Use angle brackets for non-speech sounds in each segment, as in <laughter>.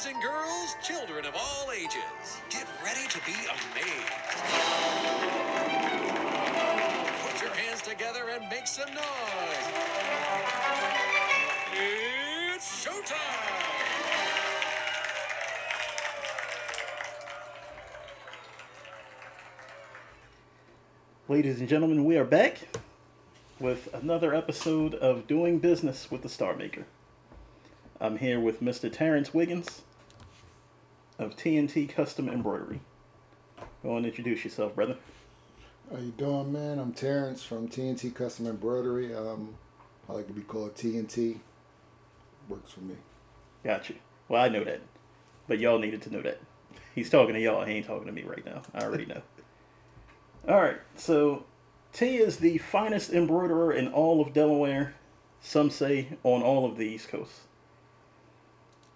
boys and girls, children of all ages. Get ready to be amazed. Put your hands together and make some noise. It's showtime! Ladies and gentlemen, we are back with another episode of Doing Business with the Star Maker. I'm here with Mr. Terrance Wiggins of TNT Custom Embroidery. Go and introduce yourself, brother. How you doing, man? I'm Terrance from TNT Custom Embroidery. Um, I like to be called TNT. Works for me. Got you. Well, I know that, but y'all needed to know that. He's talking to y'all. He ain't talking to me right now. I already know. <laughs> All right. So, T is the finest embroiderer in all of Delaware. Some say on all of the East Coast.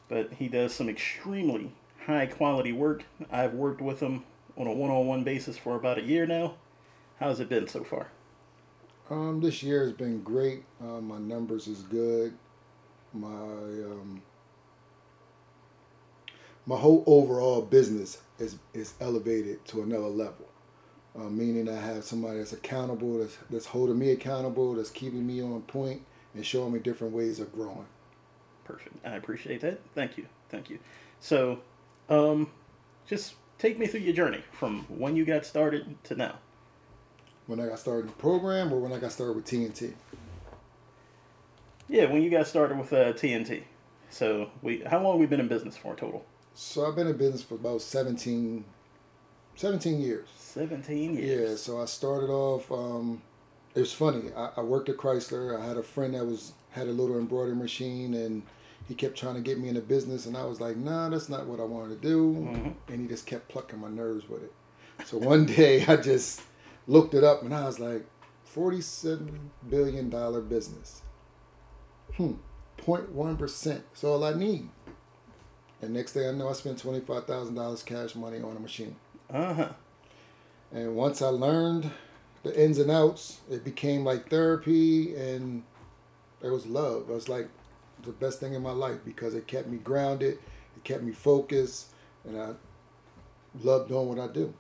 But he does some extremely high quality work. I've worked with him on a one on one basis for about a year now. How's it been so far? Um, this year has been great. Um, my numbers is good. My um, my whole overall business is is elevated to another level. Uh, meaning I have somebody that's accountable, that's that's holding me accountable, that's keeping me on point, and showing me different ways of growing. Perfect. I appreciate that. Thank you. Thank you. So, um, just take me through your journey from when you got started to now. When I got started in the program, or when I got started with TNT. Yeah, when you got started with uh, TNT. So, we how long have we been in business for total? So I've been in business for about 17, 17 years. 17 years. Yeah, so I started off. Um, it was funny. I, I worked at Chrysler. I had a friend that was had a little embroidery machine, and he kept trying to get me into business, and I was like, "Nah, that's not what I wanted to do." Mm-hmm. And he just kept plucking my nerves with it. So one <laughs> day I just looked it up, and I was like, "47 billion dollar business." Hmm, 0.1 percent. That's all I need. And next thing I know, I spent twenty five thousand dollars cash money on a machine. Uh huh. And once I learned the ins and outs, it became like therapy and it was love. It was like the best thing in my life because it kept me grounded, it kept me focused, and I love doing what I do.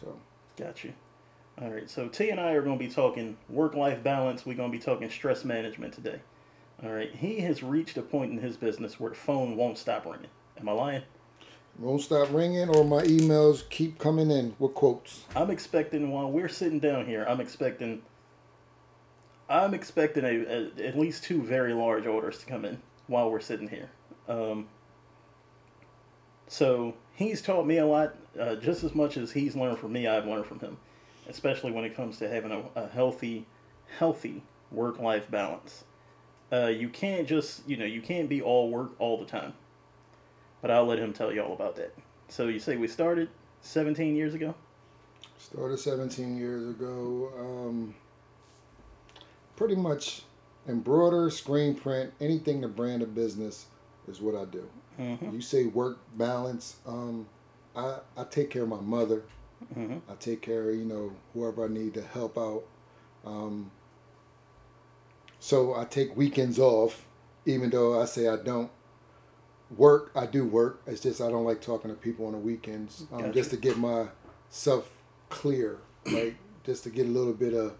So Got you. All right. So T and I are going to be talking work life balance. We're going to be talking stress management today. All right. He has reached a point in his business where the phone won't stop ringing. Am I lying? won't stop ringing or my emails keep coming in with quotes. I'm expecting while we're sitting down here, I'm expecting I'm expecting a, a at least two very large orders to come in while we're sitting here. Um, so he's taught me a lot, uh, just as much as he's learned from me. I've learned from him, especially when it comes to having a, a healthy, healthy work-life balance. Uh, you can't just you know you can't be all work all the time. But I'll let him tell you all about that. So you say we started 17 years ago? Started 17 years ago. Um, pretty much embroider, screen print, anything to brand a business is what I do. Mm-hmm. You say work balance. Um, I I take care of my mother. Mm-hmm. I take care of you know whoever I need to help out. Um, so I take weekends off, even though I say I don't work. I do work. It's just I don't like talking to people on the weekends, um, Gotcha. just to get myself clear, like just to get a little bit of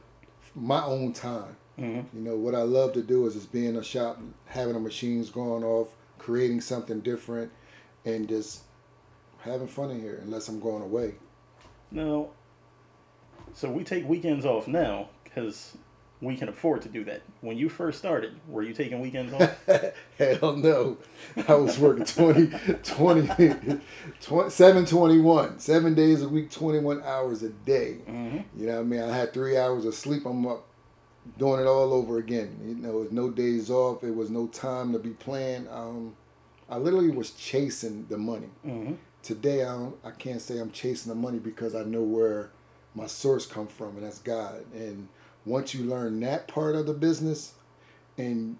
my own time. Mm-hmm. You know what I love to do is just being in a shop, having the machines going off, creating something different, and just having fun in here. Unless I'm going away. Now, so we take weekends off now because we can afford to do that. When you first started, were you taking weekends off? <laughs> Hell no. I was working 20, 20, 20 721, seven days a week, 21 hours a day. mm-hmm. You know what I mean? I had three hours of sleep. I'm up doing it all over again. You know, it was no days off. It was no time to be playing. Um, I literally was chasing the money. Mm-hmm. Today, I, don't, I can't say I'm chasing the money because I know where my source come from, and that's God. And once you learn that part of the business, and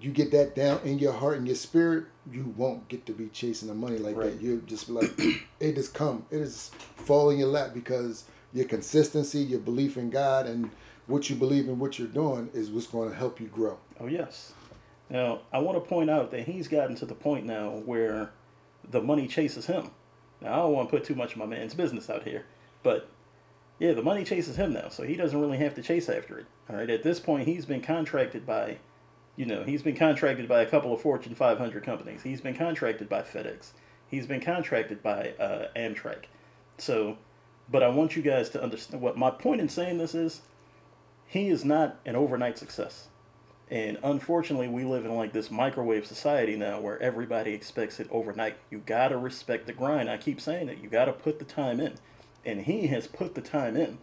you get that down in your heart and your spirit, you won't get to be chasing the money like Right. that. You just be like, <clears throat> it just come, It is fall in your lap because your consistency, your belief in God, and what you believe in, what you're doing, is what's going to help you grow. Oh yes. Now I want to point out that he's gotten to the point now where the money chases him. Now I don't want to put too much of my man's business out here, but yeah, the money chases him now, so he doesn't really have to chase after it. All right, at this point, he's been contracted by, you know, he's been contracted by a couple of Fortune 500 companies. He's been contracted by FedEx. He's been contracted by uh, Amtrak. So, but I want you guys to understand what my point in saying this is. He is not an overnight success. And unfortunately, we live in like this microwave society now where everybody expects it overnight. You gotta respect the grind. I keep saying it. You gotta put the time in. And he has put the time in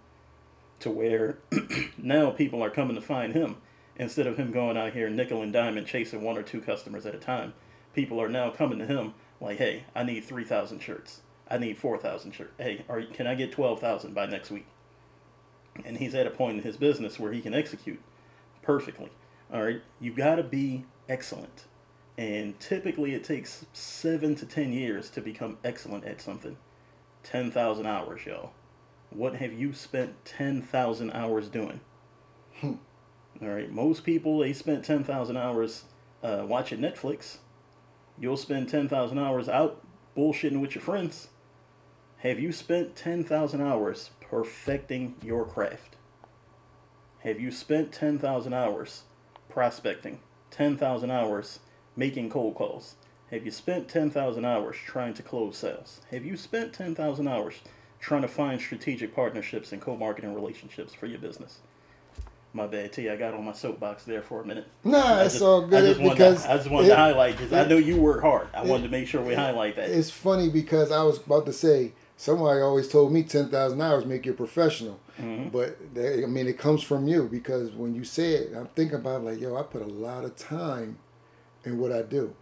to where <clears throat> now people are coming to find him instead of him going out here nickel and diamond chasing one or two customers at a time. People are now coming to him like, hey, I need 3,000 shirts. I need 4,000 shirts. Hey, are, can I get 12,000 by next week? And he's at a point in his business where he can execute perfectly. All right, you got to be excellent. And typically it takes seven to 10 years to become excellent at something. 10,000 hours, y'all. What have you spent 10,000 hours doing? All right, most people, they spent 10,000 hours uh, watching Netflix. You'll spend 10,000 hours out bullshitting with your friends. Have you spent 10,000 hours perfecting your craft? Have you spent 10,000 hours prospecting? 10,000 hours making cold calls? Have you spent 10,000 hours trying to close sales? Have you spent 10,000 hours trying to find strategic partnerships and co marketing relationships for your business? My bad, T. I got on my soapbox there for a minute. Nah, I it's all I good just wanted because to, I just wanted it- to highlight because I know you work hard. I wanted to make sure we highlight that. It's funny because I was about to say somebody always told me ten thousand hours make you a professional, Mm-hmm. but they, I mean it comes from you because when you say it, I'm thinking about like yo, I put a lot of time in what I do,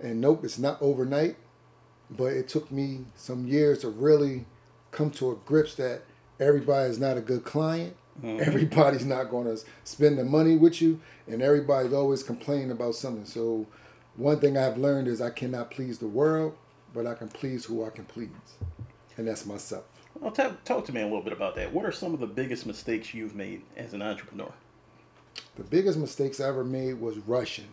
and nope, it's not overnight, but it took me some years to really come to a grips that everybody is not a good client. Everybody's not going to spend the money with you, and everybody's always complaining about something. So, one thing I've learned is I cannot please the world, but I can please who I can please, and that's myself. Well, talk, talk to me a little bit about that. What are some of the biggest mistakes you've made as an entrepreneur? The biggest mistakes I ever made was rushing.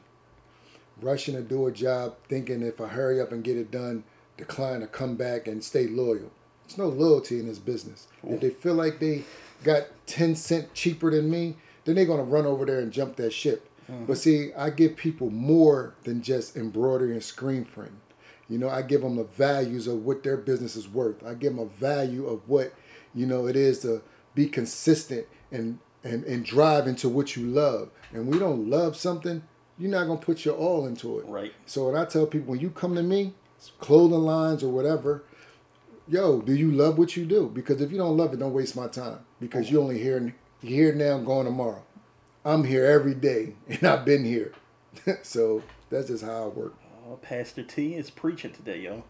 Rushing to do a job, thinking if I hurry up and get it done, the client will come back and stay loyal. There's no loyalty in this business. If they feel like they got 10 cent cheaper than me, then they're going to run over there and jump that ship. But mm-hmm. see, I give people more than just embroidery and screen printing. You know, I give them the values of what their business is worth. I give them a value of what, you know, it is to be consistent and, and, and drive into what you love. And we don't love something, you're not going to put your all into it. Right. So when I tell people, when you come to me, clothing lines or whatever, yo, do you love what you do? Because if you don't love it, don't waste my time. Because you only here, here now, going tomorrow. I'm here every day, and I've been here. <laughs> so that's just how I work. Oh, Pastor T is preaching today, y'all.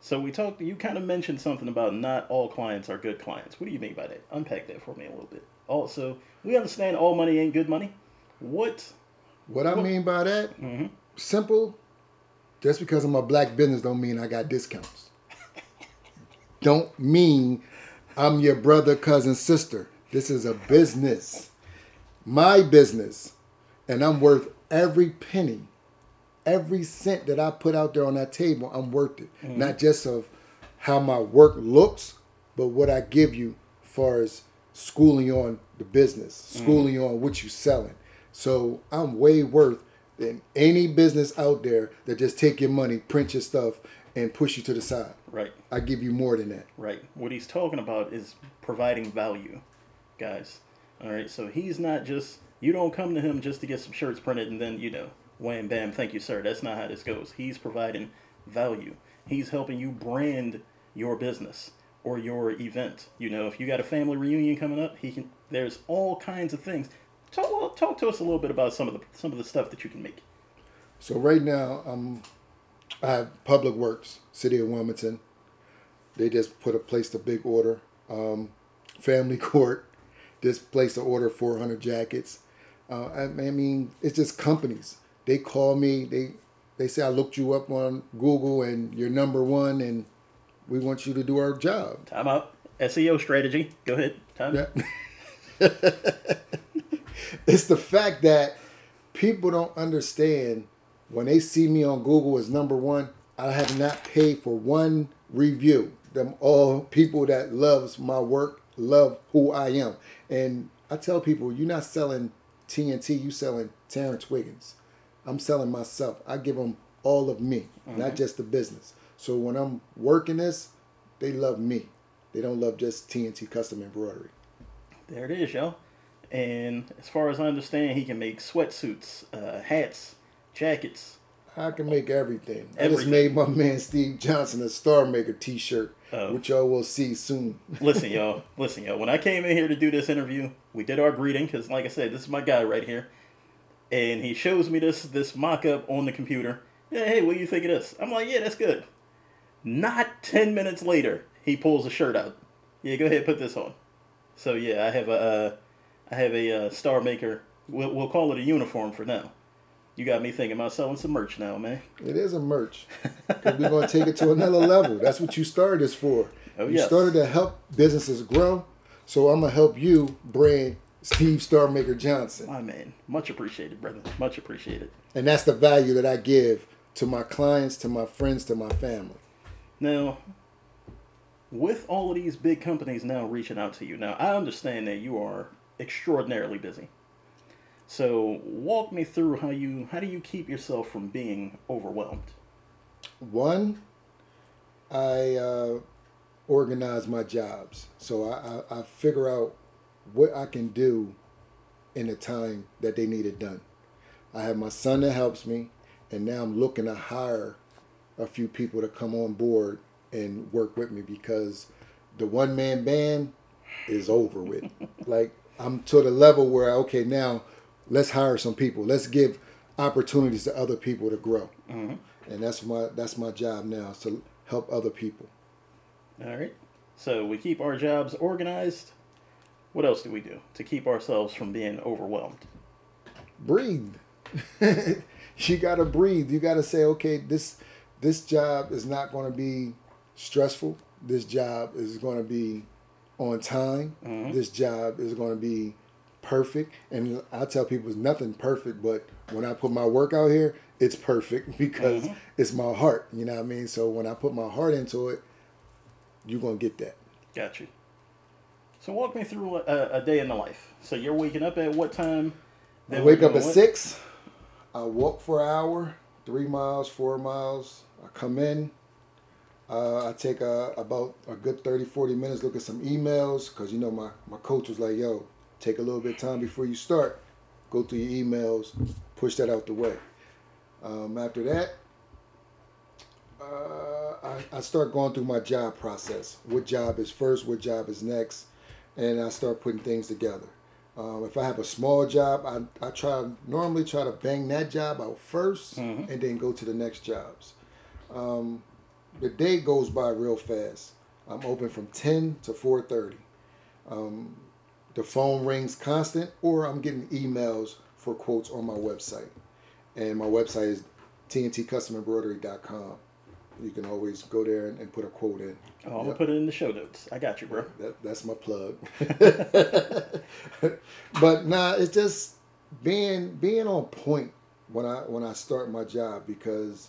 So we talked. You kind of mentioned something about not all clients are good clients. What do you mean by that? Unpack that for me a little bit. Also, we understand all money ain't good money. What? What I mean by that, mm-hmm. simple. Just because I'm a black business don't mean I got discounts. <laughs> don't mean I'm your brother, cousin, sister. This is a business, my business, and I'm worth every penny, every cent that I put out there on that table. I'm worth it, mm. not just of how my work looks, but what I give you, far as schooling on the business, mm. schooling you on what you're selling. So I'm way worth than any business out there that just take your money, print your stuff, and push you to the side. Right. I give you more than that. Right. What he's talking about is providing value, guys. All right. So he's not just you don't come to him just to get some shirts printed and then you know wham bam thank you sir. That's not how this goes. He's providing value. He's helping you brand your business or your event. You know, if you got a family reunion coming up, he can. There's all kinds of things. Talk talk to us a little bit about some of the some of the stuff that you can make. So right now, um, I have Public Works, City of Wilmington. They just put a place a big order. Um, Family <laughs> Court just placed an order 400 jackets. Uh, I, I mean, it's just companies. They call me. They they say I looked you up on Google and you're number one, and we want you to do our job. Time out. SEO strategy. Go ahead. Time. Yeah. <laughs> it's the fact that people don't understand when they see me on Google as number one, I have not paid for one review. Them all people that loves my work, love who I am. And I tell people, you're not selling TNT, you selling Terrance Wiggins. I'm selling myself. I give them all of me, not just the business. So when I'm working this, they love me. They don't love just TNT custom embroidery. There it is, y'all. And as far as I understand, he can make sweatsuits, uh, hats, jackets. I can make everything. I just made my man Steve Johnson a Star Maker T-shirt, Oh. which y'all will see soon. Listen, y'all. <laughs> Listen, y'all. When I came in here to do this interview, we did our greeting because, like I said, this is my guy right here, and he shows me this this mock up on the computer. Yeah, hey, what do you think of this? I'm like, yeah, that's good. Not ten minutes later, he pulls a shirt out. Yeah, go ahead, put this on. So yeah, I have a uh, I have a uh, Star Maker. We'll, we'll call it a uniform for now. You got me thinking about selling some merch now, man. It is a merch. We're going to take it to another level. That's what you started this for. Oh, you yes. started to help businesses grow. So I'm going to help you brand Steve Star Maker Johnson. My man, much appreciated, brother. Much appreciated. And that's the value that I give to my clients, to my friends, to my family. Now, with all of these big companies now reaching out to you, now I understand that you are extraordinarily busy. So walk me through how you how do you keep yourself from being overwhelmed? One, I uh, organize my jobs. So I, I, I figure out what I can do in the time that they need it done. I have my son that helps me, and now I'm looking to hire a few people to come on board and work with me because the one man band is over with. <laughs> like I'm to the level where okay now let's hire some people. Let's give opportunities to other people to grow. Mm-hmm. And that's my that's my job now is to help other people. All right. So we keep our jobs organized. What else do we do to keep ourselves from being overwhelmed? Breathe. <laughs> you gotta breathe. You gotta say, okay, this this job is not gonna be stressful. This job is gonna be on time. Mm-hmm. This job is gonna be perfect. And I tell people it's nothing perfect, but when I put my work out here, it's perfect <laughs> because mm-hmm. it's my heart. You know what I mean? So when I put my heart into it, you're gonna get that. Got you. So walk me through a, a day in the life. So you're waking up at what time? I wake up at what? six. I walk for an hour, three miles, four miles. I come in. Uh, I take a, about a good 30, 40 minutes, look at some emails, because you know my, my coach was like, yo, take a little bit of time before you start. Go through your emails, push that out the way. Um, after that, uh, I, I start going through my job process. What job is first? What job is next? And I start putting things together. Um, if I have a small job, I, I try normally try to bang that job out 1st and then go to the next jobs. Um, the day goes by real fast. I'm open from 10 to 4:30. Um, the phone rings constant, or I'm getting emails for quotes on my website, and my website is tntcustomembroidery.com. You can always go there and, and put a quote in. Oh, I'm gonna put it in the show notes. I got you, bro. That, that's my plug. <laughs> <laughs> but nah, it's just being being on point when I when I start my job because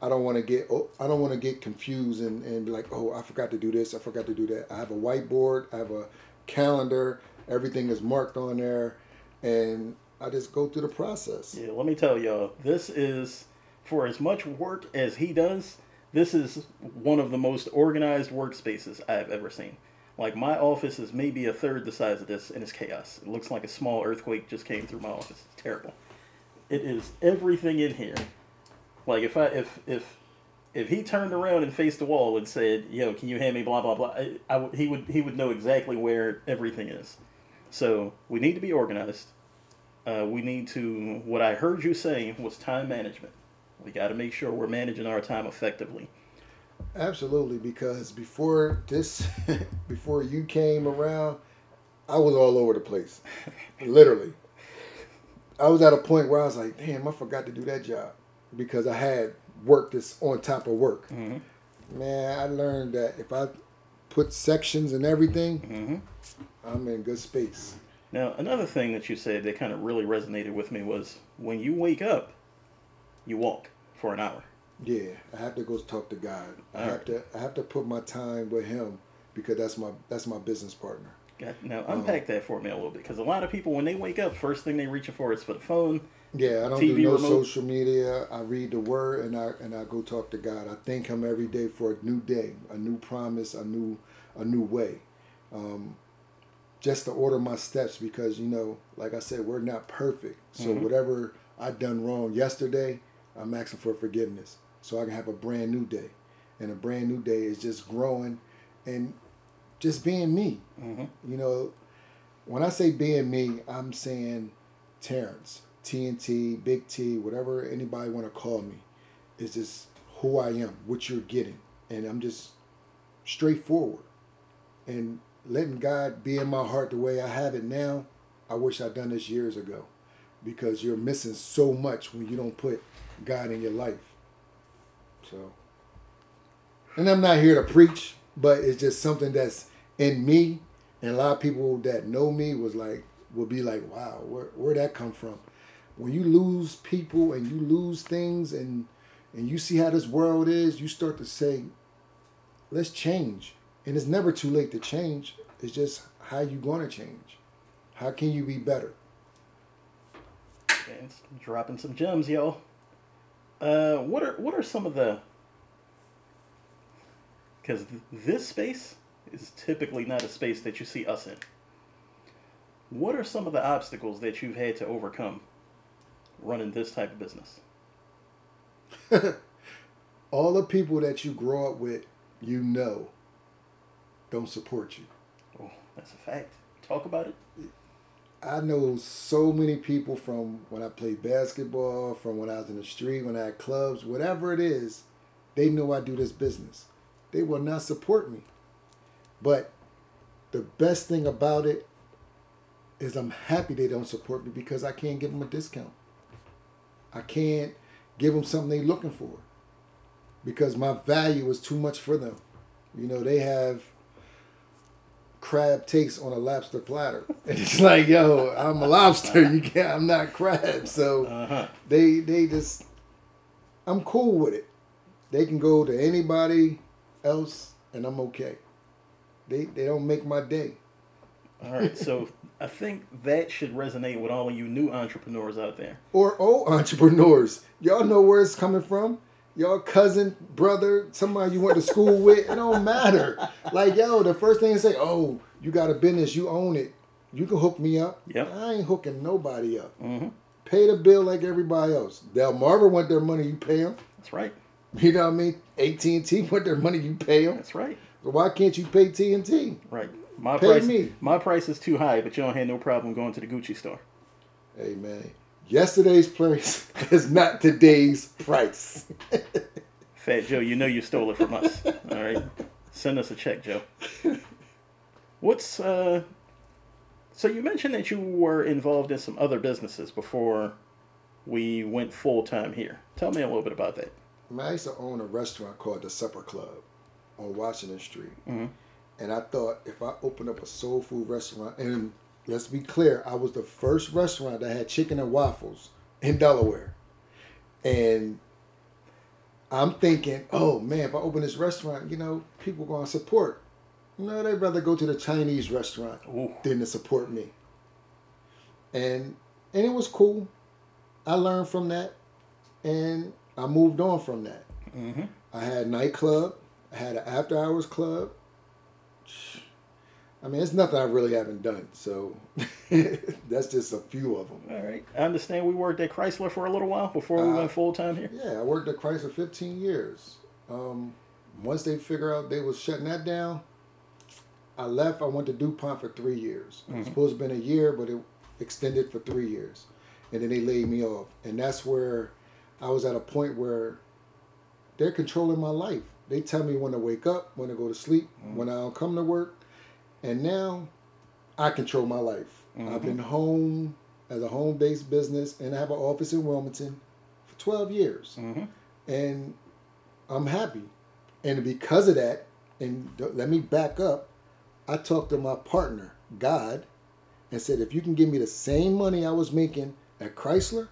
I don't want to get oh, I don't want to get confused and, and be like oh I forgot to do this I forgot to do that. I have a whiteboard, I have a calendar, everything is marked on there, and I just go through the process. Yeah, let me tell y'all, this is for as much work as he does. This is one of the most organized workspaces I've ever seen. Like my office is maybe a third the size of this, and it's chaos. It looks like a small earthquake just came through my office. It's terrible. It is everything in here. Like if I if if if he turned around and faced the wall and said, "Yo, can you hand me blah blah blah," I, I he would he would know exactly where everything is. So we need to be organized. Uh, we need to. What I heard you say was time management. We got to make sure we're managing our time effectively. Absolutely, because before this, <laughs> before you came around, I was all over the place, <laughs> literally. I was at a point where I was like, "Damn, I forgot to do that job," because I had work that's on top of work. Mm-hmm. Man, I learned that if I put sections and everything, mm-hmm. I'm in good space. Now, another thing that you said that kind of really resonated with me was when you wake up, you walk for an hour. Yeah, I have to go talk to God. I All have right. to I have to put my time with Him because that's my that's my business partner. Got- Now unpack that for me a little bit, because a lot of people when they wake up, first thing they reaching for is for the phone. Yeah, I don't TV do no remote. social media. I read the Word and I and I go talk to God. I thank Him every day for a new day, a new promise, a new a new way. Um, just to order my steps because you know, like I said, we're not perfect. So whatever I done wrong yesterday, I'm asking for forgiveness so I can have a brand new day. And a brand new day is just growing and just being me. Mhm. You know, when I say being me, I'm saying Terrance, TNT, Big T, whatever anybody want to call me. It's just who I am, what you're getting. And I'm just straightforward. And letting God be in my heart the way I have it now, I wish I'd done this years ago. Because you're missing so much when you don't put God in your life. So and I'm not here to preach, but it's just something that's in me. And a lot of people that know me was like, will be like, wow, where where'd that come from? When you lose people and you lose things and and you see how this world is, you start to say, let's change. And it's never too late to change. It's just how you gonna change. How can you be better? Dropping some gems, y'all. Uh, what are what are some of the? Because this space is typically not a space that you see us in. What are some of the obstacles that you've had to overcome running this type of business? <laughs> All the people that you grow up with, you know, don't support you. Oh, that's a fact. Talk about it. I know so many people from when I played basketball, from when I was in the street, when I had clubs, whatever it is, they know I do this business. They will not support me. But the best thing about it is I'm happy they don't support me because I can't give them a discount. I can't give them something they're looking for because my value is too much for them. You know, they have crab takes on a lobster platter. <laughs> And it's like, yo, I'm a lobster. You can't. I'm not crab. So Uh huh. they they just, I'm cool with it. They can go to anybody else, and I'm okay. They they don't make my day. All right. So <laughs> I think that should resonate with all of you new entrepreneurs out there. Or old entrepreneurs, y'all know where it's coming from. Your cousin, brother, somebody you went to school with, it don't matter. Like, yo, the first thing they say, oh, you got a business, you own it. You can hook me up. Yep. I ain't hooking nobody up. Mm-hmm. Pay the bill like everybody else. Delmarva want their money, you pay them. That's right. You know what I mean? AT&T want their money, you pay them. That's right. So why can't you pay T&T? Right. My Pay price. me. My price is too high, but you don't have no problem going to the Gucci store. Hey, man. Yesterday's price <laughs> is not today's price. <laughs> Fat Joe, you know you stole it from us. All right, send us a check, Joe. What's uh? So you mentioned that you were involved in some other businesses before we went full time here. Tell me a little bit about that. I used to own a restaurant called the Supper Club on Washington Street. Mhm. And I thought if I opened up a soul food restaurant, and let's be clear, I was the first restaurant that had chicken and waffles in Delaware. And I'm thinking, oh man, if I open this restaurant, you know, people are going to support. No, they'd rather go to the Chinese restaurant Ooh. than to support me. And and it was cool. I learned from that, and I moved on from that. Mm-hmm. I had nightclub. I had an after hours club. I mean, it's nothing I really haven't done. So <laughs> that's just a few of them. All right. I understand we worked at Chrysler for a little while before we Uh, went full time here. Yeah, I worked at Chrysler 15 years. Um, once they figure out they was shutting that down, I left. I went to DuPont for three years. It was supposed to have been a year, but it extended for three years. And then they laid me off. And that's where I was at a point where they're controlling my life. They tell me when to wake up, when to go to sleep, when I'll come to work. And now I control my life. I've been home as a home based business, and I have an office in Wilmington for 12 years. Mm-hmm. And I'm happy. And because of that, and let me back up, I talked to my partner, God, and said, if you can give me the same money I was making at Chrysler,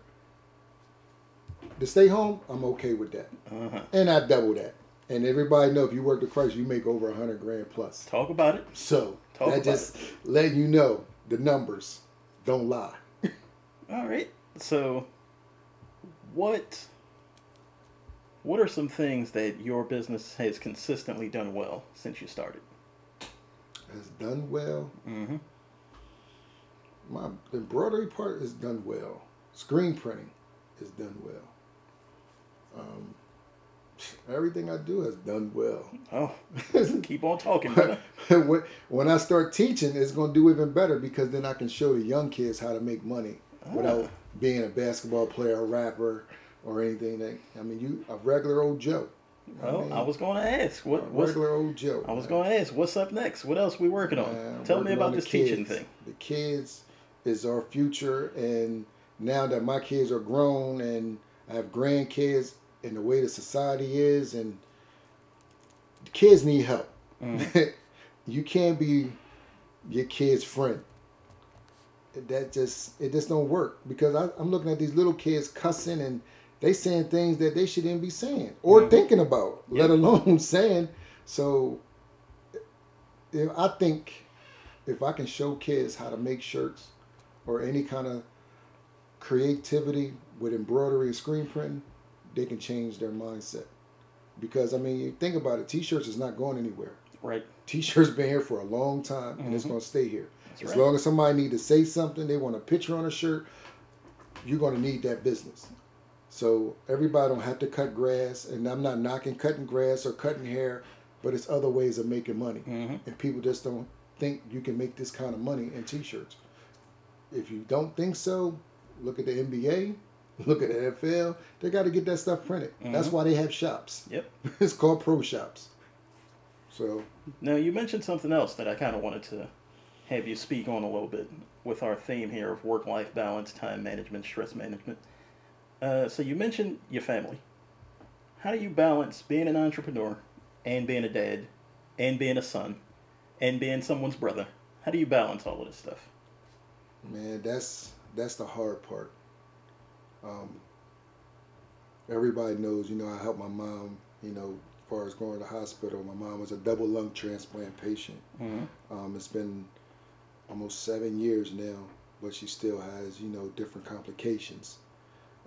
to stay home, I'm okay with that, Uh-huh. and I double that. And everybody know if you work the Chrysler, you make over a hundred grand plus. Talk about it. So Talk that about just letting you know the numbers don't lie. <laughs> All right. So, what what are some things that your business has consistently done well since you started? Has done well. Mm-hmm. My embroidery part is done well. Screen printing is done well. Um, everything I do has done well. Oh, <laughs> keep on talking, <laughs> when, when I start teaching, it's going to do even better because then I can show the young kids how to make money without ah. being a basketball player, a rapper, or anything. That I mean, you a regular old Joe. Well, oh, mean, I was going to ask what what's, regular old Joe. I was going to ask what's up next. What else we working on? Tell me about this teaching thing. The kids is our future, and now that my kids are grown and I have grandkids, and the way the society is, and the kids need help. Mm. <laughs> you can't be your kid's friend. That just it just don't work because I, I'm looking at these little kids cussing and they saying things that they shouldn't be saying or Mhm. thinking about, let alone <laughs> saying. So, if I think if I can show kids how to make shirts or any kind of creativity with embroidery and screen printing, they can change their mindset. Because I mean, you think about it, t-shirts is not going anywhere. Right. T-shirts been here for a long time and it's Mhm. going to stay here. That's as right. long as somebody need to say something, they want a picture on a shirt, you're going to need that business. So everybody don't have to cut grass, and I'm not knocking cutting grass or cutting hair, but it's other ways of making money, Mhm. and people just don't think you can make this kind of money in t-shirts. If you don't think so, look at the NBA, <laughs> look at the NFL. They got to get that stuff printed. That's Mhm. why they have shops. Yep. <laughs> it's called pro shops. So Now you mentioned something else that I kind of wanted to have you speak on a little bit with our theme here of work-life balance, time management, stress management. Uh, so you mentioned your family. How do you balance being an entrepreneur and being a dad and being a son and being someone's brother? How do you balance all of this stuff? Man, that's that's the hard part. Um, everybody knows, you know, I helped my mom, you know, as far as going to the hospital. My mom was a double lung transplant patient. Mm-hmm. Um, it's been almost seven years now, but she still has, you know, different complications.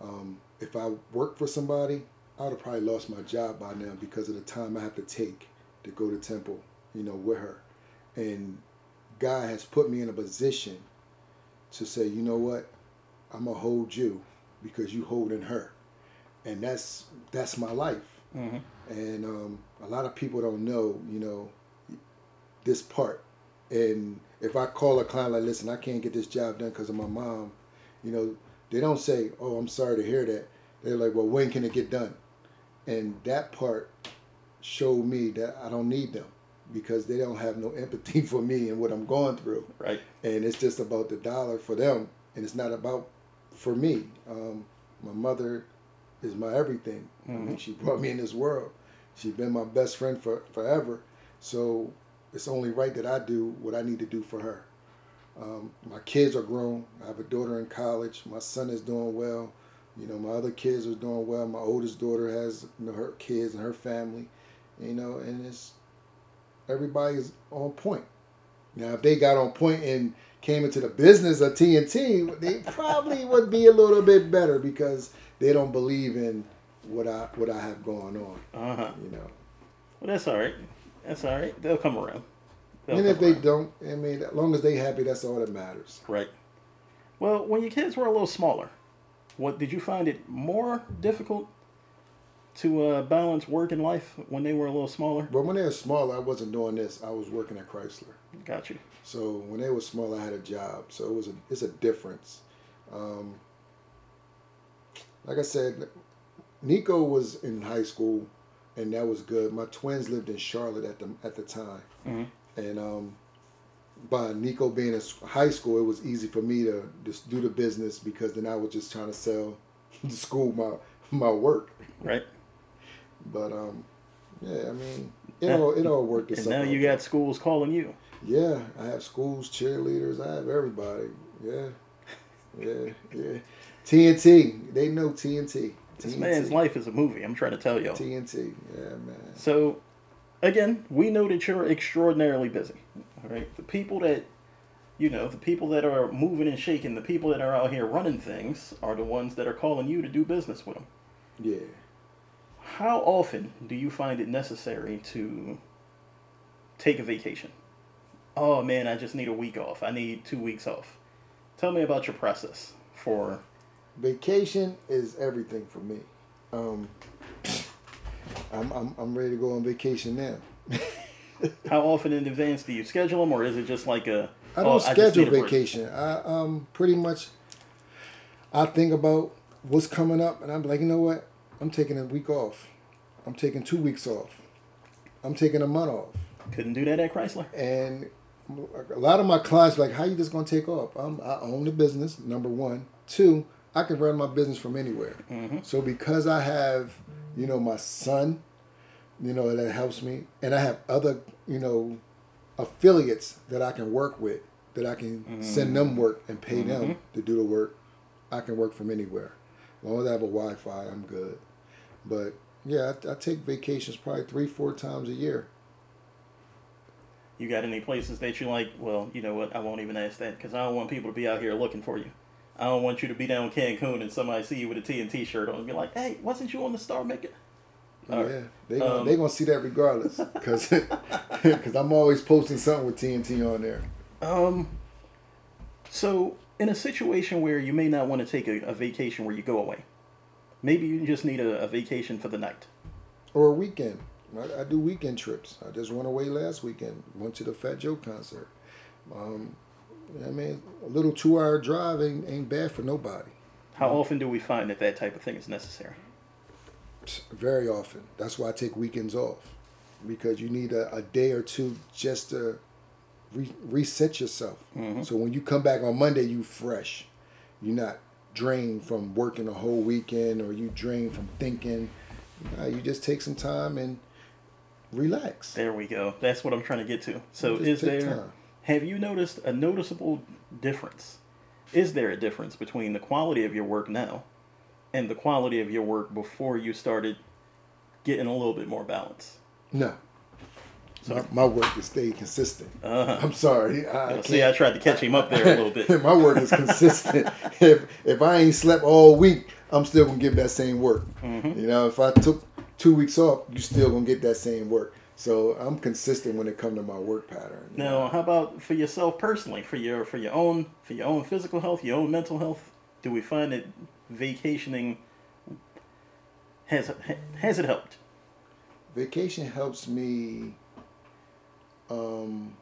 Um, if I worked for somebody, I would have probably lost my job by now because of the time I have to take to go to Temple, you know, with her. And God has put me in a position to say, you know what, I'm gonna hold you because you holding her, and that's that's my life. Mm-hmm. And um, a lot of people don't know, you know, this part. And if I call a client like, listen, I can't get this job done because of my mom, you know, they don't say, oh, I'm sorry to hear that. They're like, well, when can it get done? And that part showed me that I don't need them because they don't have no empathy <laughs> for me and what I'm going through Right. and it's just about the dollar for them and it's not about for me um, my mother is my everything. I mean, Mhm. she brought me in this world. She's been my best friend for forever. So it's only right that i do what i need to do for her. Um, my kids are grown. I have a daughter in college. My son is doing well. You know my other kids are doing well. My oldest daughter has you know, her kids and her family. You know and it's everybody's on point. Now, if they got on point and came into the business of TNT, they probably would be a little bit better because they don't believe in what I what I have going on. Uh huh. You know, Well, that's all right. That's all right. They'll come around. They'll and if they around. don't, I mean, as long as they happy, that's all that matters. Right. Well, when your kids were a little smaller, what did you find it more difficult to uh, balance work and life when they were a little smaller? But when they were smaller, I wasn't doing this. I was working at Chrysler. Got you. So when they were small, I had a job. So it was a it's a difference. Um, like I said, Nico was in high school, and that was good. My twins lived in Charlotte at the at the time, Mhm. and um, by Nico being in high school, it was easy for me to just do the business because then I was just trying to sell <laughs> the school my my work. Right. But um, yeah, I mean, it all it all worked And itself now you got schools calling you. Yeah, I have schools, cheerleaders, I have everybody. Yeah, yeah, yeah. TNT, they know TNT. This TNT. man's life is a movie. I'm trying to tell y'all. TNT. Yeah, man. So, again, we know that you're extraordinarily busy. All right, the people that, you know, the people that are moving and shaking, the people that are out here running things, are the ones that are calling you to do business with them. Yeah. How often do you find it necessary to take a vacation? Oh man, I just need a week off. I need two weeks off. Tell me about your process for. Vacation is everything for me. Um, I'm, I'm I'm ready to go on vacation now. <laughs> How often in advance do you schedule them, or is it just like a? I oh, don't just schedule break? vacation. I um pretty much I think about what's coming up and I'm like, you know what? I'm taking a week off. I'm taking two weeks off. I'm taking a month off. Couldn't do that at Chrysler. And a lot of my clients are like, how you just gonna take off? I'm, I own the business. Number one, two, I can run my business from anywhere. Mm-hmm. So because I have, you know, my son, you know, that helps me, and I have other, you know, affiliates that I can work with, that I can mm-hmm. send them work and pay them mm-hmm. to do the work. I can work from anywhere. As long as I have a Wi-Fi, I'm good. But yeah, I, I take vacations probably three, four times a year. You got any places that you like? Well, you know what? I won't even ask that because I don't want people to be out here looking for you. I don't want you to be down Cancun and somebody see you with a TNT shirt on and be like, "Hey, wasn't you on the Star Maker?" All right. yeah, they gonna, Um, they gonna see that regardless, because <laughs> I'm always posting something with TNT on there. Um, so in a situation where you may not want to take a, a vacation where you go away, maybe you just need a, a vacation for the night. Or a weekend. I, I do weekend trips. I just went away last weekend. Went to the Fat Joe concert. Um, I mean, a little two-hour drive ain't, ain't bad for nobody. How often do we find that that type of thing is necessary? Very often. That's why I take weekends off because you need a, a day or two just to re- reset yourself. So when you come back on Monday, you fresh. You're not drained from working a whole weekend or you drained from thinking. Nah, you just take some time and relax. There we go. That's what I'm trying to get to. So, is there? time. Have you noticed a noticeable difference? Is there a difference between the quality of your work now and the quality of your work before you started getting a little bit more balance? No. My, my work is stayed consistent. Uh-huh. I'm sorry. I, see, I tried to catch him up there a little bit. <laughs> my work is consistent. if if I ain't slept all week, I'm still gonna give that same work. Mm-hmm. You know, if I took two weeks off, you still gonna get that same work. So I'm consistent when it comes to my work pattern. you know. Now, how about for yourself personally, for your for your own for your own physical health, your own mental health? Do we find that vacationing has has it helped? Vacation helps me. Um,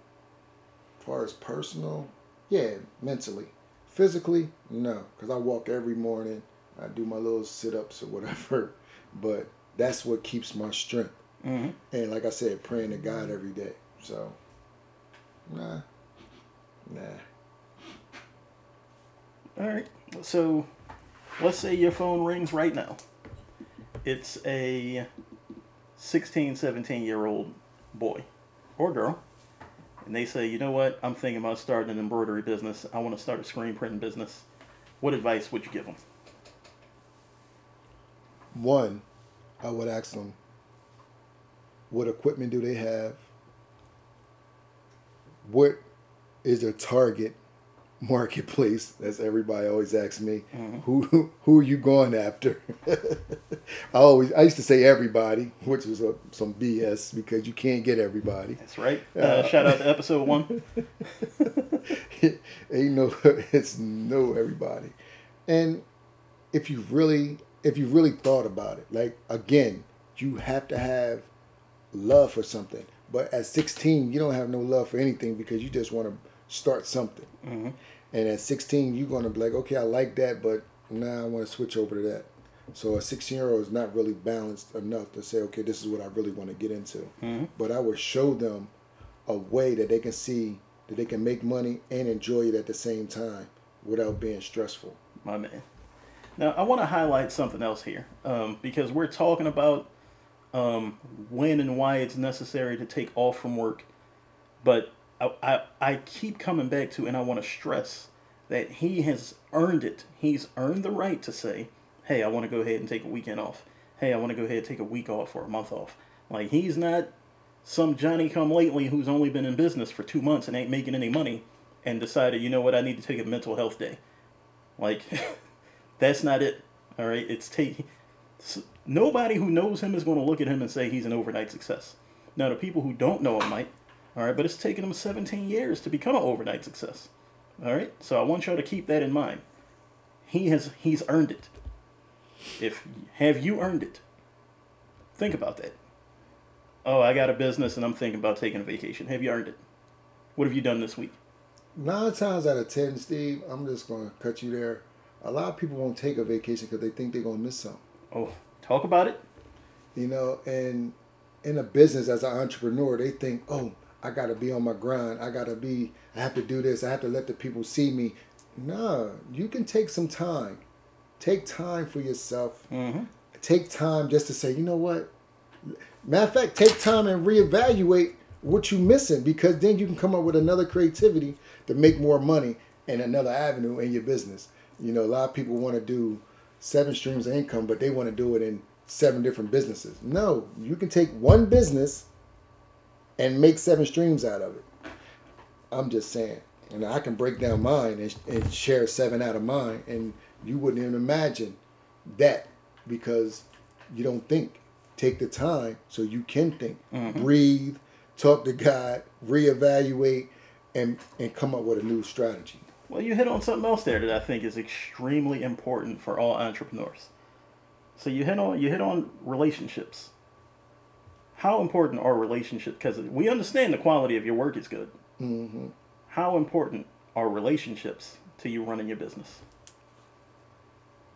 far as personal, yeah, mentally, physically, no, because I walk every morning. I do my little sit ups or whatever, <laughs> but that's what keeps my strength. Mm-hmm. And like I said, praying to God every day. So, nah, nah. All right. So, let's say your phone rings right now. It's a 16, 17 year old boy or girl. And they say, you know what? I'm thinking about starting an embroidery business. I want to start a screen printing business. What advice would you give them? One, I would ask them, what equipment do they have? What is their target marketplace? That's everybody always asks me. Who who are you going after? <laughs> I always I used to say everybody, which was a, some BS because you can't get everybody. That's right. Uh, shout out to episode one. <laughs> Ain't no it's no everybody. And if you really if you really thought about it, like again, you have to have love for something. But at 16, you don't have no love for anything because you just want to start something. Mm-hmm. And at 16, you're going to be like, okay, I like that, but now I want to switch over to that. So a 16 year old is not really balanced enough to say, okay, this is what I really want to get into. Mhm. But I would show them a way that they can see that they can make money and enjoy it at the same time without being stressful. my man. Now, I want to highlight something else here um, because we're talking about um, when and why it's necessary to take off from work. But I, I, keep coming back to, and I want to stress that he has earned it. He's earned the right to say, hey, I want to go ahead and take a weekend off. Hey, I want to go ahead and take a week off or a month off. Like he's not some Johnny come lately who's only been in business for two months and ain't making any money and decided, you know what, I need to take a mental health day. Like <laughs> that's not it. All right, it's take nobody who knows him is going to look at him and say he's an overnight success. Now the people who don't know him might. All right, but it's taken him 17 years to become an overnight success. All right, so I want y'all to keep that in mind. He has he's earned it. If have you earned it? Think about that. Oh, I got a business and I'm thinking about taking a vacation. Have you earned it? What have you done this week? Nine times out of ten, Steve, I'm just going to cut you there. A lot of people won't take a vacation because they think they're going to miss something. Oh, talk about it. You know, and in a business as an entrepreneur, they think, oh, I got to be on my grind. I got to be, I have to do this. I have to let the people see me. Nah, you can take some time. Take time for yourself. Mm-hmm. Take time just to say, you know what? Matter of fact, take time and reevaluate what you're missing because then you can come up with another creativity to make more money and another avenue in your business. You know, a lot of people want to do seven streams of income, but they want to do it in seven different businesses. No, you can take one business and make seven streams out of it. I'm just saying. And I can break down mine and, and share seven out of mine, and you wouldn't even imagine that because you don't think. Take the time so you can think, mm-hmm. breathe, talk to God, reevaluate, and and come up with a new strategy. Well, you hit on something else there that I think is extremely important for all entrepreneurs. So you hit on you hit on relationships. How important are relationships? Because we understand the quality of your work is good. hmm How important are relationships to you running your business?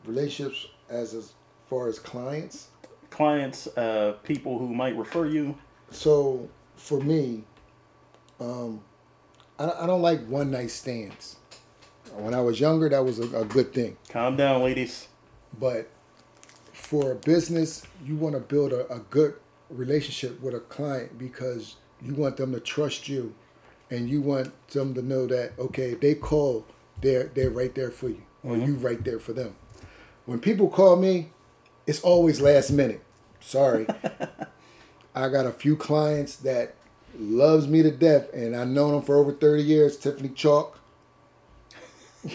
Relationships as as far as clients. Clients, uh, people who might refer you. So for me, um, I, I don't like one night stands. When I was younger, that was a, a good thing. Calm down, ladies. But for a business, you want to build a, a good relationship with a client because you want them to trust you and you want them to know that okay, if they call, they're they're right there for you. Or mm-hmm. you right there for them. When people call me, it's always last minute. Sorry. <laughs> I got a few clients that loves me to death and I've known them for over 30 years, Tiffany Chalk. <laughs>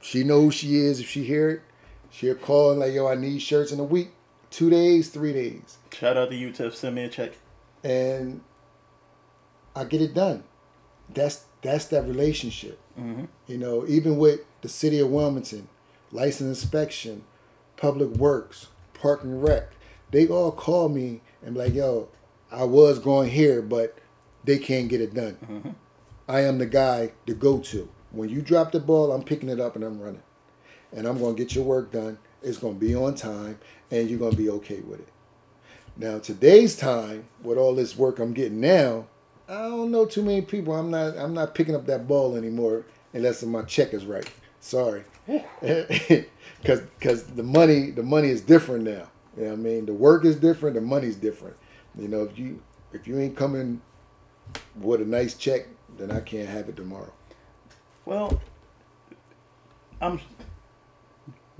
she knows who she is if she hear it. She'll call and like, yo, I need shirts in a week, two days, three days. Shout out to you, Tiff. Send me a check. And I get it done. That's that's that relationship. Mm-hmm. You know, even with the city of Wilmington, license inspection, public works, park and rec, they all call me and be like, yo, I was going here, but they can't get it done. Mm-hmm. I am the guy to go to. When you drop the ball, I'm picking it up and I'm running. And I'm going to get your work done. It's going to be on time and you're going to be okay with it. Now, today's time, with all this work I'm getting now, I don't know too many people. I'm not I'm not picking up that ball anymore unless my check is right. Sorry. <laughs> Cuz cuz the money the money is different now. You know what I mean? The work is different, the money's different. You know, if you if you ain't coming with a nice check, then I can't have it tomorrow. Well, I'm.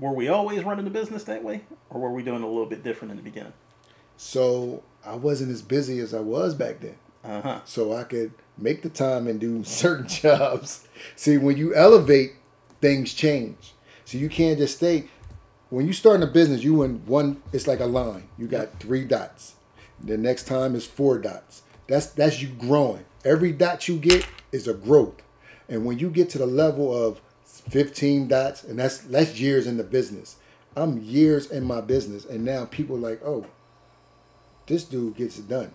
Were we always running the business that way, or were we doing a little bit different in the beginning? So, I wasn't as busy as I was back then. Uh huh. so I could make the time and do <laughs> certain jobs. See, when you elevate, things change. So you can't just stay. When you start in a business, you in one. It's like a line. You got three dots. The next time is four dots. That's that's you growing. Every dot you get is a growth. And when you get to the level of 15 dots, and that's that's years in the business. I'm years in my business, and now people are like, oh, this dude gets it done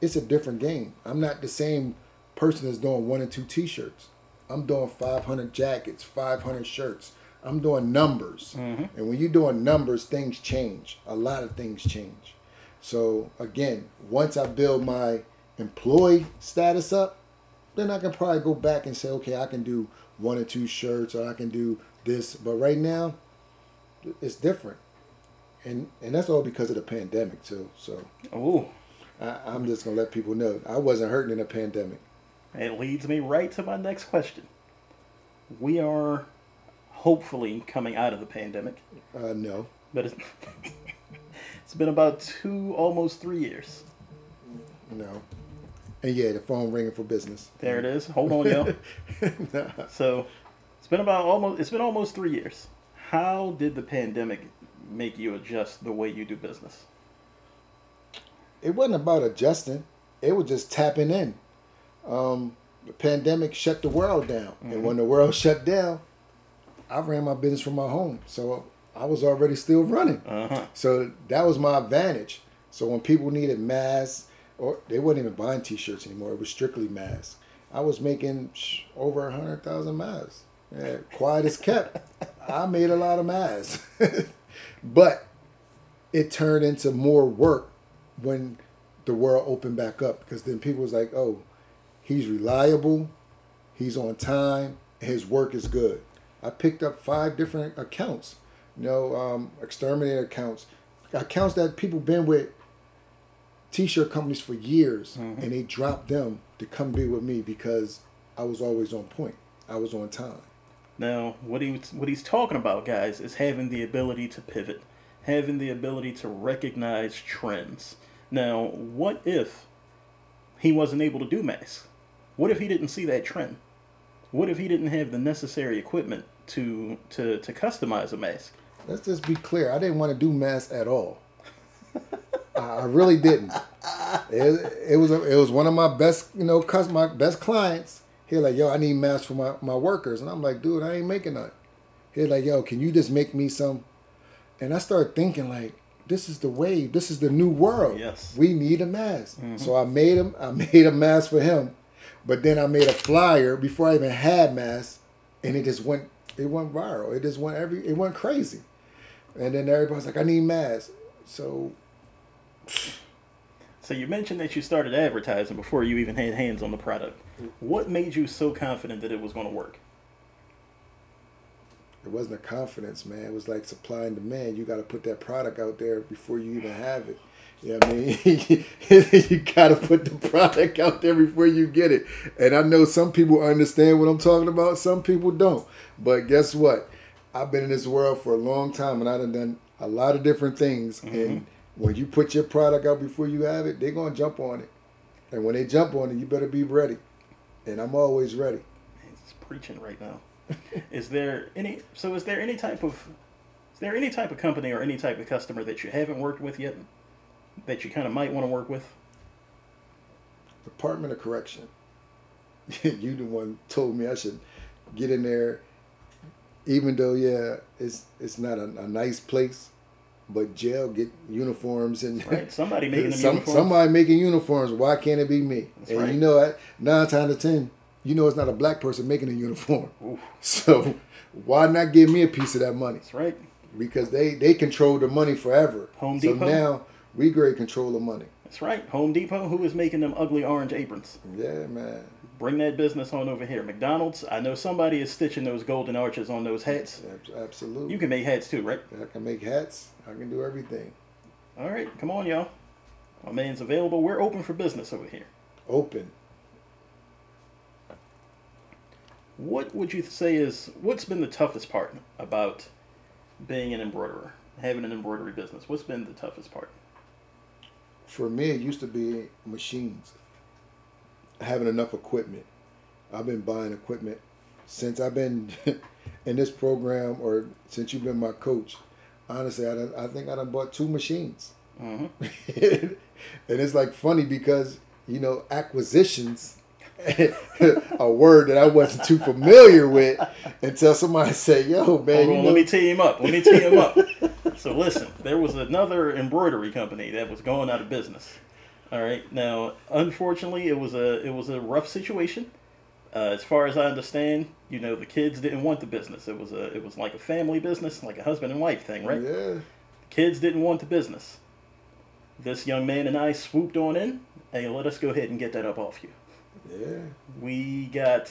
it's a different game. I'm not the same person that's doing one and two t-shirts. I'm doing 500 jackets, 500 shirts. I'm doing numbers. Mm-hmm. And when you're doing numbers, things change. A lot of things change. So again, once I build my employee status up, then I can probably go back and say, okay, I can do one or two shirts or I can do this. But right now, it's different. And and that's all because of the pandemic too. So Oh, I, I'm just gonna let people know I wasn't hurting in a pandemic. it leads me right to my next question. We are hopefully coming out of the pandemic. Uh, no. But it's, <laughs> it's been about two, almost three years. No. And yeah, the phone ringing for business. There it is. Hold on, y'all. <laughs> So it's been about almost it's been almost three years. How did the pandemic make you adjust the way you do business? It wasn't about adjusting. It was just tapping in. Um, the pandemic shut the world down, and when the world shut down, I ran my business from my home, so I was already still running. Uh huh. So that was my advantage. So when people needed masks, or they wasn't even buying T-shirts anymore, it was strictly masks. I was making over a hundred thousand masks. Yeah, quiet as kept. I made a lot of masks, <laughs> but it turned into more work when the world opened back up because then people was like, "Oh, he's reliable, he's on time, his work is good." I picked up five different accounts, you know, um, exterminator accounts, accounts that people been with t-shirt companies for years, mm-hmm. and they dropped them to come be with me because I was always on point. I was on time. Now, what he what he's talking about, guys, is having the ability to pivot, having the ability to recognize trends. Now, what if he wasn't able to do masks? What if he didn't see that trend? What if he didn't have the necessary equipment to to to customize a mask? Let's just be clear. I didn't want to do masks at all. I really didn't. It, it was a, it was one of my best you know cus my best clients. He like yo, I need masks for my, my workers, and I'm like, dude, I ain't making none. He like yo, can you just make me some? And I started thinking like, this is the wave. This is the new world. Yes. we need a mask. Mm-hmm. So I made him. I <laughs> made a mask for him, but then I made a flyer before I even had masks, and it just went. It went viral. It just went every. It went crazy, and then everybody's like, I need masks. So So you mentioned that you started advertising before you even had hands on the product. What made you so confident that it was going to work? it wasn't a confidence, man. It was like supply and demand. You got to put that product out there before you even have it. You know what I mean? <laughs> you got to put the product out there before you get it. And I know some people understand what I'm talking about, some people don't. But guess what? I've been in this world for a long time and I've done a lot of different things. Mm-hmm. And when you put your product out before you have it, they're going to jump on it. And when they jump on it, you better be ready. And I'm always ready. He's preaching right now. <laughs> is there any? So is there any type of? Is there any type of company or any type of customer that you haven't worked with yet, that you kind of might want to work with? Department of Correction. <laughs> you the one told me I should get in there, even though yeah, it's it's not a, a nice place, but jail get uniforms and Right, somebody making <laughs> some, uniforms. somebody making uniforms. Why can't it be me? That's and right. you know, nine times out of ten, you know it's not a black person making a uniform. Oof. <laughs> So why not give me a piece of that money? That's right. Because they they control the money forever. Home so Depot? now we great control of money. That's right. Home Depot, who is making them ugly orange aprons? Yeah, man. Bring that business on over here. McDonald's, I know somebody is stitching those golden arches on those hats. Absolutely. You can make hats too, right? I can make hats. I can do everything. All right, come on, y'all. My man's available. We're open for business over here. Open. What would you say is what's been the toughest part about being an embroiderer, having an embroidery business? What's been the toughest part? For me, it used to be machines. Having enough equipment. I've been buying equipment since I've been <laughs> in this program, or since you've been my coach. Honestly, I, done, I think I done bought two machines. hmm <laughs> and it's like funny because you know acquisitions <laughs> a word that I wasn't too familiar with until somebody said, "Yo, man, on, let me tee him up. Let me tee him up. so listen, there was another embroidery company that was going out of business. All right. Now, unfortunately, it was a it was a rough situation. Uh, as far as I understand, you know, the kids didn't want the business. It was a it was like a family business, like a husband and wife thing, right? yeah, Kids didn't want the business. This young man and I swooped on in. Hey, let us go ahead and get that up off you. Yeah, We got.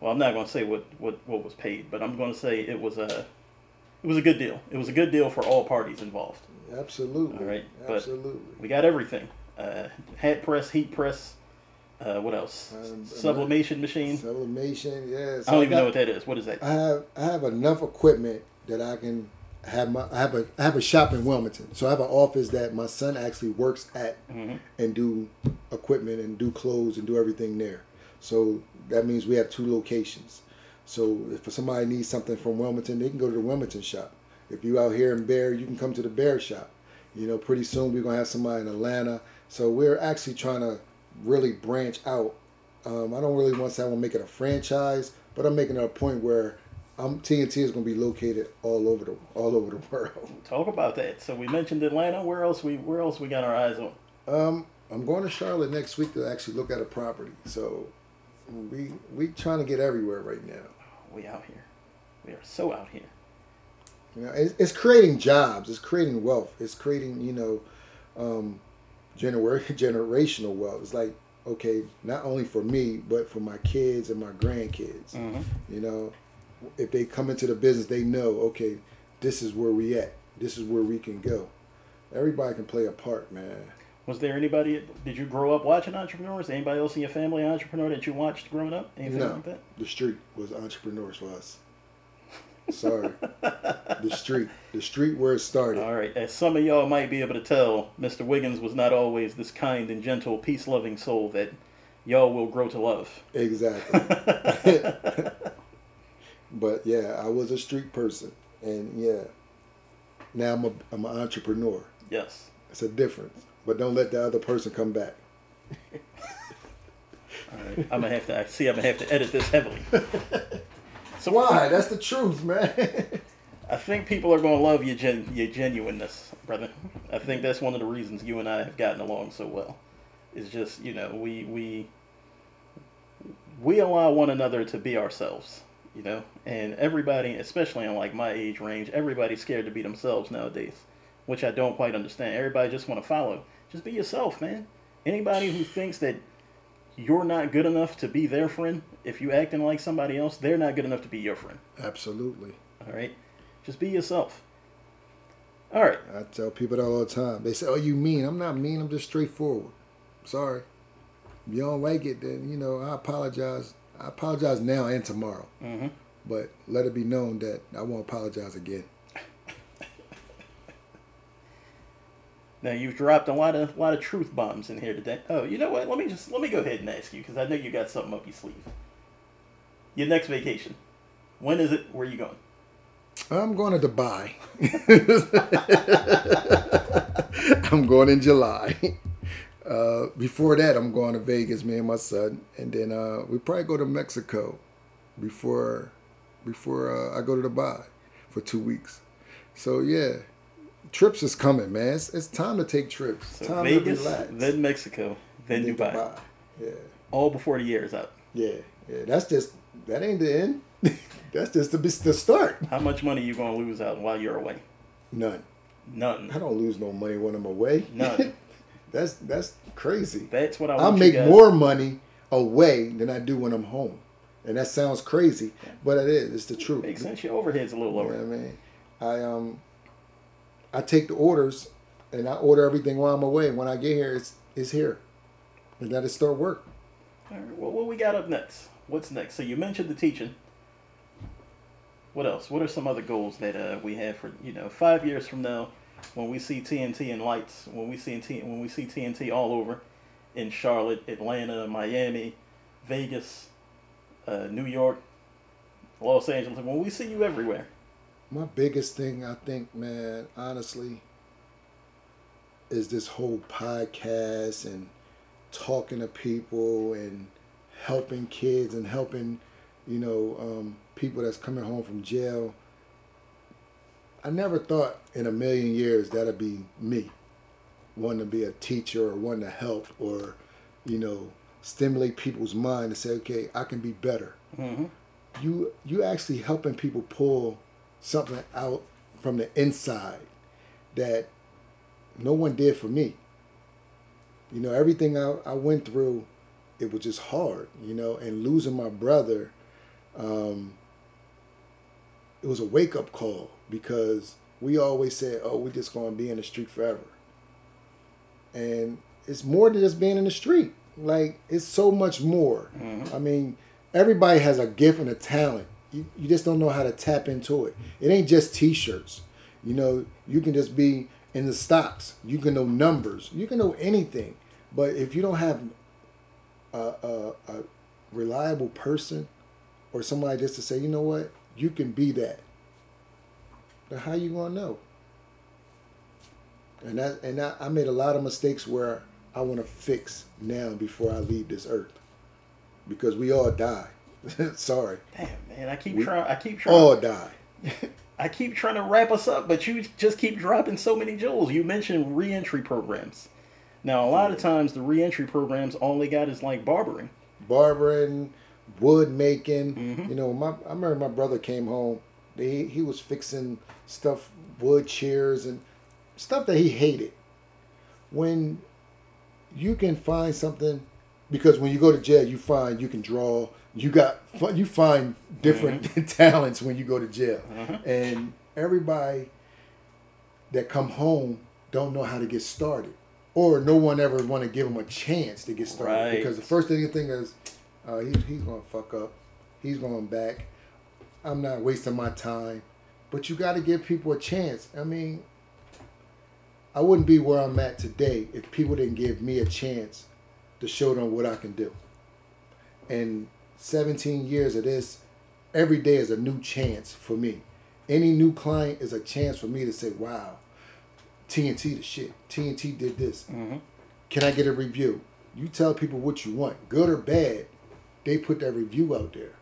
Well, I'm not going to say what, what, what was paid, but I'm going to say it was a it was a good deal. It was a good deal for all parties involved. absolutely, All right, but- absolutely." We got everything: uh, hat press, heat press, Uh, what else? Um, Sublimation machine. Sublimation, yeah. So I don't even got- know what that is. What is that? I have I have enough equipment that I can have my I have a I have a shop in Wilmington. So I have an office that my son actually works at and do equipment and do clothes and do everything there. So that means we have two locations. So if somebody needs something from Wilmington, they can go to the Wilmington shop. If you out here in Bear, you can come to the Bear shop. You know, pretty soon we're gonna have somebody in Atlanta. So we're actually trying to really branch out um, I don't really want to say I want to make it a franchise, but I'm making it a point where um, TNT is going to be located all over the all over the <laughs> world. Talk about that. So we mentioned Atlanta. Where else we Where else we got our eyes on? Um, I'm going to Charlotte next week to actually look at a property. So we we trying to get everywhere right now. We out here. We are so out here. You know, it's, it's creating jobs. It's creating wealth. It's creating you know, um, gener- <laughs> generational wealth. It's like okay, not only for me but for my kids and my grandkids. You know, if they come into the business, they know okay, this is where we at. This is where we can go. Everybody can play a part, man. Was there anybody? Did you grow up watching entrepreneurs? Anybody else in your family entrepreneur that you watched growing up? Anything No, like that? the street was entrepreneurs for us. Sorry, the street, the street where it started. All right. As some of y'all might be able to tell, Mr. Wiggins was not always this kind and gentle, peace loving soul that y'all will grow to love. Exactly. <laughs> <laughs> but yeah, I was a street person, and yeah, now I'm a I'm an entrepreneur. Yes. It's a difference. But don't let the other person come back. <laughs> All right. I'm gonna have to I see. I'm gonna have to edit this heavily. So <laughs> Why? That's the truth, man. <laughs> I think people are gonna love your gen- your genuineness, brother. I think that's one of the reasons you and I have gotten along so well. It's just you know we we we allow one another to be ourselves, you know, and everybody, especially in like my age range, everybody's scared to be themselves nowadays, which I don't quite understand. Everybody just want to follow. Just be yourself, man. Anybody who thinks that you're not good enough to be their friend, if you acting like somebody else, they're not good enough to be your friend. Absolutely. All right, just be yourself. All right, I tell people that all the time. They say, "Oh, you mean?" I'm not mean. I'm just straightforward. Sorry. If you don't like it, then you know I apologize. I apologize now and tomorrow. Mm-hmm. But let it be known that I won't apologize again. <laughs> now you've dropped a lot of lot of truth bombs in here today. Oh, you know what? Let me just let me go ahead and ask you because I know you got something up your sleeve. Your next vacation, when is it? Where are you going? I'm going to Dubai. <laughs> I'm going in July. <laughs> Uh, before that, I'm going to Vegas, me and my son, and then uh, we probably go to Mexico before before uh, I go to Dubai for two weeks. So yeah, trips is coming, man. It's, it's time to take trips. So time Vegas, to relax. then Mexico, then Then Dubai. Yeah, All before the year is up. yeah, yeah. That's just that ain't the end. <laughs> That's just the the start. How much money you gonna lose out while you're away? None. None. I don't lose no money when I'm away. None. <laughs> that's that's crazy. That's what I I make more money away than I do when I'm home, and that sounds crazy, but it is. It's the truth. Makes sense. Your overhead's a little You know lower. I mean? I um, I take the orders, and I order everything while I'm away. When I get here, it's it's here, and that is start work. All right, well, what we got up next? What's next? So you mentioned the teaching. What else? What are some other goals that uh, we have for you know five years from now, when we see TNT and lights, when we see T- when we see TNT all over, in Charlotte, Atlanta, Miami, Vegas, uh, New York, Los Angeles. When we see you everywhere, My biggest thing, I think, man, honestly, is this whole podcast and talking to people and helping kids and helping, you know, um, people that's coming home from jail. I never thought in a million years that'd be me, wanting to be a teacher or wanting to help or, you know, stimulate people's mind to say, okay, I can be better mm-hmm. you you actually helping people pull something out from the inside that no one did for me. You know, everything I, I went through, it was just hard, you know, and losing my brother, um, it was a wake up call because we always said, oh, we're just going to be in the street forever. And it's more than just being in the street. Like it's so much more. Mm-hmm. I mean, everybody has a gift and a talent. You, you just don't know how to tap into it. It ain't just t-shirts. You know, you can just be in the stocks. You can know numbers. You can know anything. But if you don't have a, a, a reliable person or somebody just to say, you know what, you can be that. Then how you gonna know? And that and I, I made a lot of mistakes where I want to fix now before I leave this earth, because we all die. <laughs> Sorry, Damn, man, I keep We- trying. I keep trying. all die. <laughs> I keep trying to wrap us up, but you just keep dropping so many jewels. You mentioned reentry programs. Now, a lot of times the reentry programs all they got is like barbering. barbering, wood making. Mm-hmm. You know, my I remember my brother came home. He he was fixing stuff, wood chairs and stuff that he hated. When you can find something, because when you go to jail, you find you can draw. You got you find different Mm-hmm. <laughs> talents when you go to jail, Uh-huh. and everybody that come home don't know how to get started, or no one ever want to give them a chance to get started Right. because the first thing you think is, uh, he, he's gonna fuck up, he's going back. I'm not wasting my time, but you got to give people a chance. I mean, I wouldn't be where I'm at today if people didn't give me a chance to show them what I can do. And 17 years of this, every day is a new chance for me. Any new client is a chance for me to say, wow, TNT the shit. TNT did this. Can I get a review? You tell people what you want, good or bad. They put that review out there,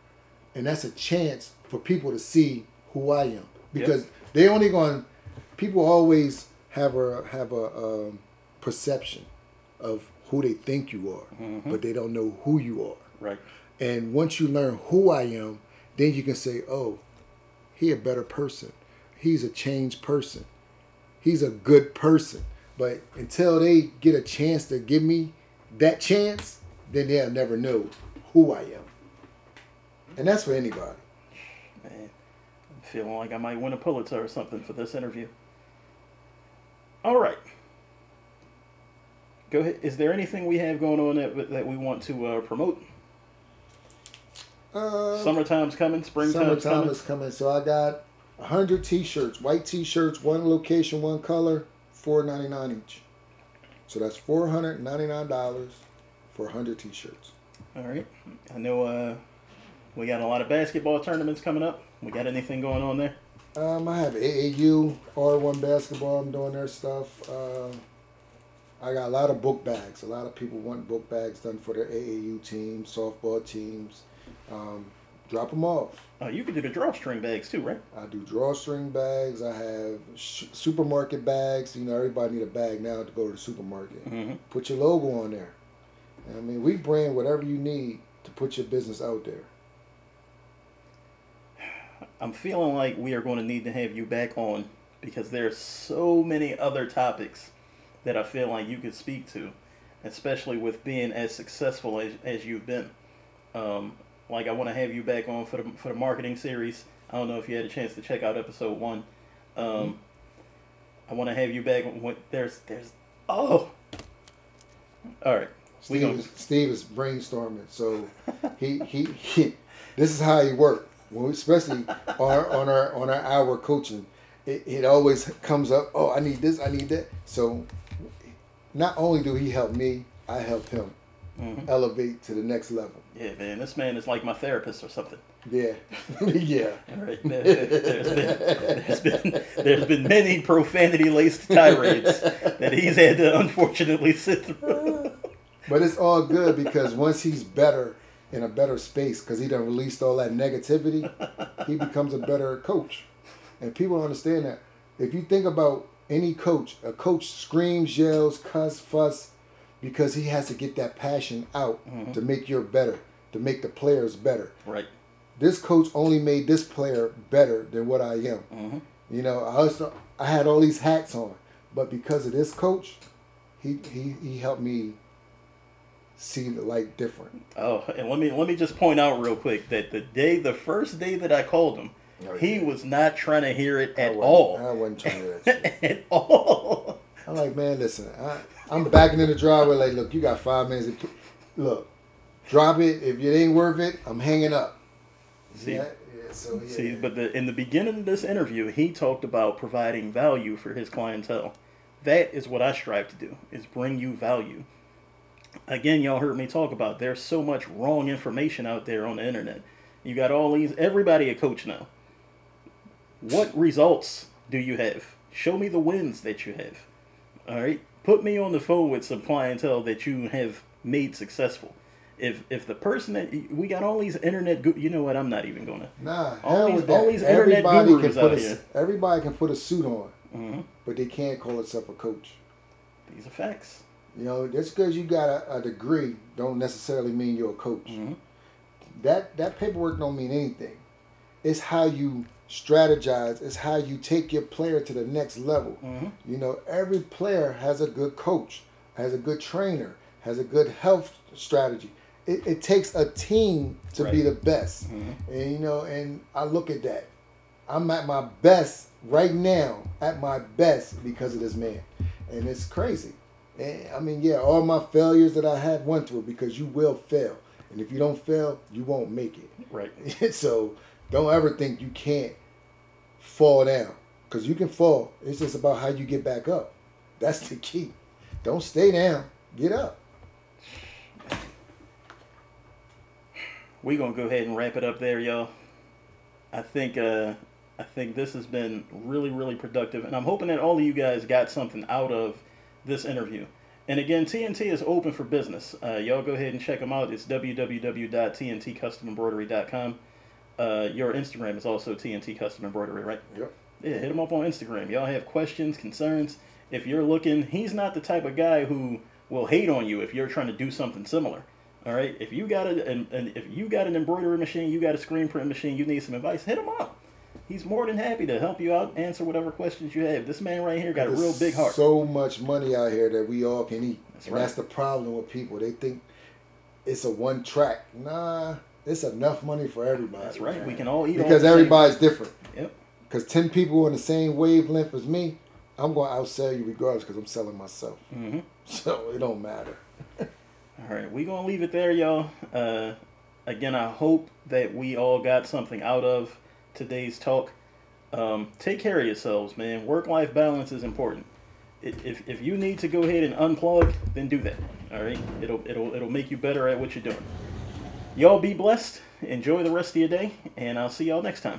and that's a chance for people to see who I am because they only going. People always have a have a um, perception of who they think you are, but they don't know who you are. Right. And once you learn who I am, then you can say, "Oh, he a better person. He's a changed person. He's a good person." But until they get a chance to give me that chance, then they'll never know who I am. And that's for anybody. Man, I'm feeling like I might win a Pulitzer or something for this interview. All right. Go ahead. Is there anything we have going on that, that we want to uh, promote? Uh, Summertime's coming. Springtime's summertime coming. is coming, so I got hundred T-shirts, white T-shirts, one location, one color, four ninety nine each. So that's four hundred ninety nine dollars for hundred T-shirts. All right. I know uh, we got a lot of basketball tournaments coming up. We got anything going on there? Um, I have AAU, R1 basketball. I'm doing their stuff. Uh, I got a lot of book bags. A lot of people want book bags done for their AAU teams, softball teams. Um, drop them off. Oh, you can do the drawstring bags too, right? I do drawstring bags. I have sh- supermarket bags. You know, everybody need a bag now to go to the supermarket. Mm-hmm. Put your logo on there. I mean, we brand whatever you need to put your business out there. I'm feeling like we are going to need to have you back on because there are so many other topics that I feel like you could speak to, especially with being as successful as, as you've been. Um, like I want to have you back on for the for the marketing series. I don't know if you had a chance to check out episode one. Um, I want to have you back. When, there's there's oh, all right. Steve, is, Steve is brainstorming, so he, he he this is how he work. When we, especially on our, on our on our hour coaching, it, it always comes up. Oh, I need this, I need that. So not only do he help me, I help him Mm-hmm. elevate to the next level. Yeah, man, this man is like my therapist or something. Yeah, <laughs> yeah. <laughs> All right. There- There's been, there's been there's been many profanity laced tirades that he's had to unfortunately sit through. But it's all good because once he's better in a better space, because he done released all that negativity, he becomes a better coach. And people understand that. If you think about any coach, a coach screams, yells, cuss, fuss, because he has to get that passion out mm-hmm. to make you better, to make the players better. Right. This coach only made this player better than what I am. Mm-hmm. You know, I also I had all these hats on, but because of this coach, he he, he helped me see the light different. Oh, and let me let me just point out real quick that the day, the first day that I called him, Oh, he was not trying to hear it at wasn't- all. I wasn't trying to hear <laughs> shit. at all. I'm like, man, listen, I, I'm backing in the driveway. Like, look, you got five minutes. look, drop it. If it ain't worth it, I'm hanging up. See, yeah, yeah, so yeah. See, but the, in the beginning of this interview, he talked about providing value for his clientele. That is what I strive to do: is bring you value. Again, y'all heard me talk about there's so much wrong information out there on the internet. You got all these everybody a coach now. What results do you have? Show me the wins that you have. All right, put me on the phone with some clientele that you have made successful. If if the person that we got all these internet, gu- you know what? I'm not even gonna. Nah, All these- all these internet everybody gurus can put out a, here. everybody can put a suit on, Mhm. but they can't call itself a coach. These are facts. You know, just because you got a, a degree, don't necessarily mean you're a coach. Mhm. That that paperwork don't mean anything. It's how you strategize. It's how you take your player to the next level. Mhm. You know, every player has a good coach, has a good trainer, has a good health strategy. It, it takes a team to be the best. Mhm. And you know, and I look at that. I'm at my best right now, at my best because of this man. And it's crazy. And I mean, yeah, all my failures that I have went through because you will fail. And if you don't fail, you won't make it. Right. <laughs> so don't ever think you can't fall down because you can fall. It's just about how you get back up. That's the key. Don't stay down. Get up. We're gonna go ahead and wrap it up there, y'all. I think uh, I think this has been really, really productive, and I'm hoping that all of you guys got something out of this interview. And again, TNT is open for business. Uh, y'all go ahead and check them out. It's www.tntcustomembroidery.com. Uh, your Instagram is also TNT Custom Embroidery, right? Yep. Yeah, hit him up on Instagram. Y'all have questions, concerns. If you're looking, he's not the type of guy who will hate on you if you're trying to do something similar. All right. If you got a, and, an if you got an embroidery machine, you got a screen print machine, you need some advice, hit him up. He's more than happy to help you out, answer whatever questions you have. This man right here got a real big heart. So much money out here that we all can eat. That's and right. that's the problem with people. They think it's a one track. Nah, it's enough money for everybody. That's right. We can all eat all because same. everybody's different. Yep. Because 10 people on the same wavelength as me, I'm going to outsell you regardless because I'm selling myself. hmm <laughs> So it don't matter. <laughs> All right, we gonna leave it there, y'all. Uh, again, I hope that we all got something out of today's talk. Um, take care of yourselves, man. Work-life balance is important. If, if you need to go ahead and unplug, then do that. All right, it'll it'll it'll make you better at what you're doing. Y'all be blessed. Enjoy the rest of your day, and I'll see y'all next time.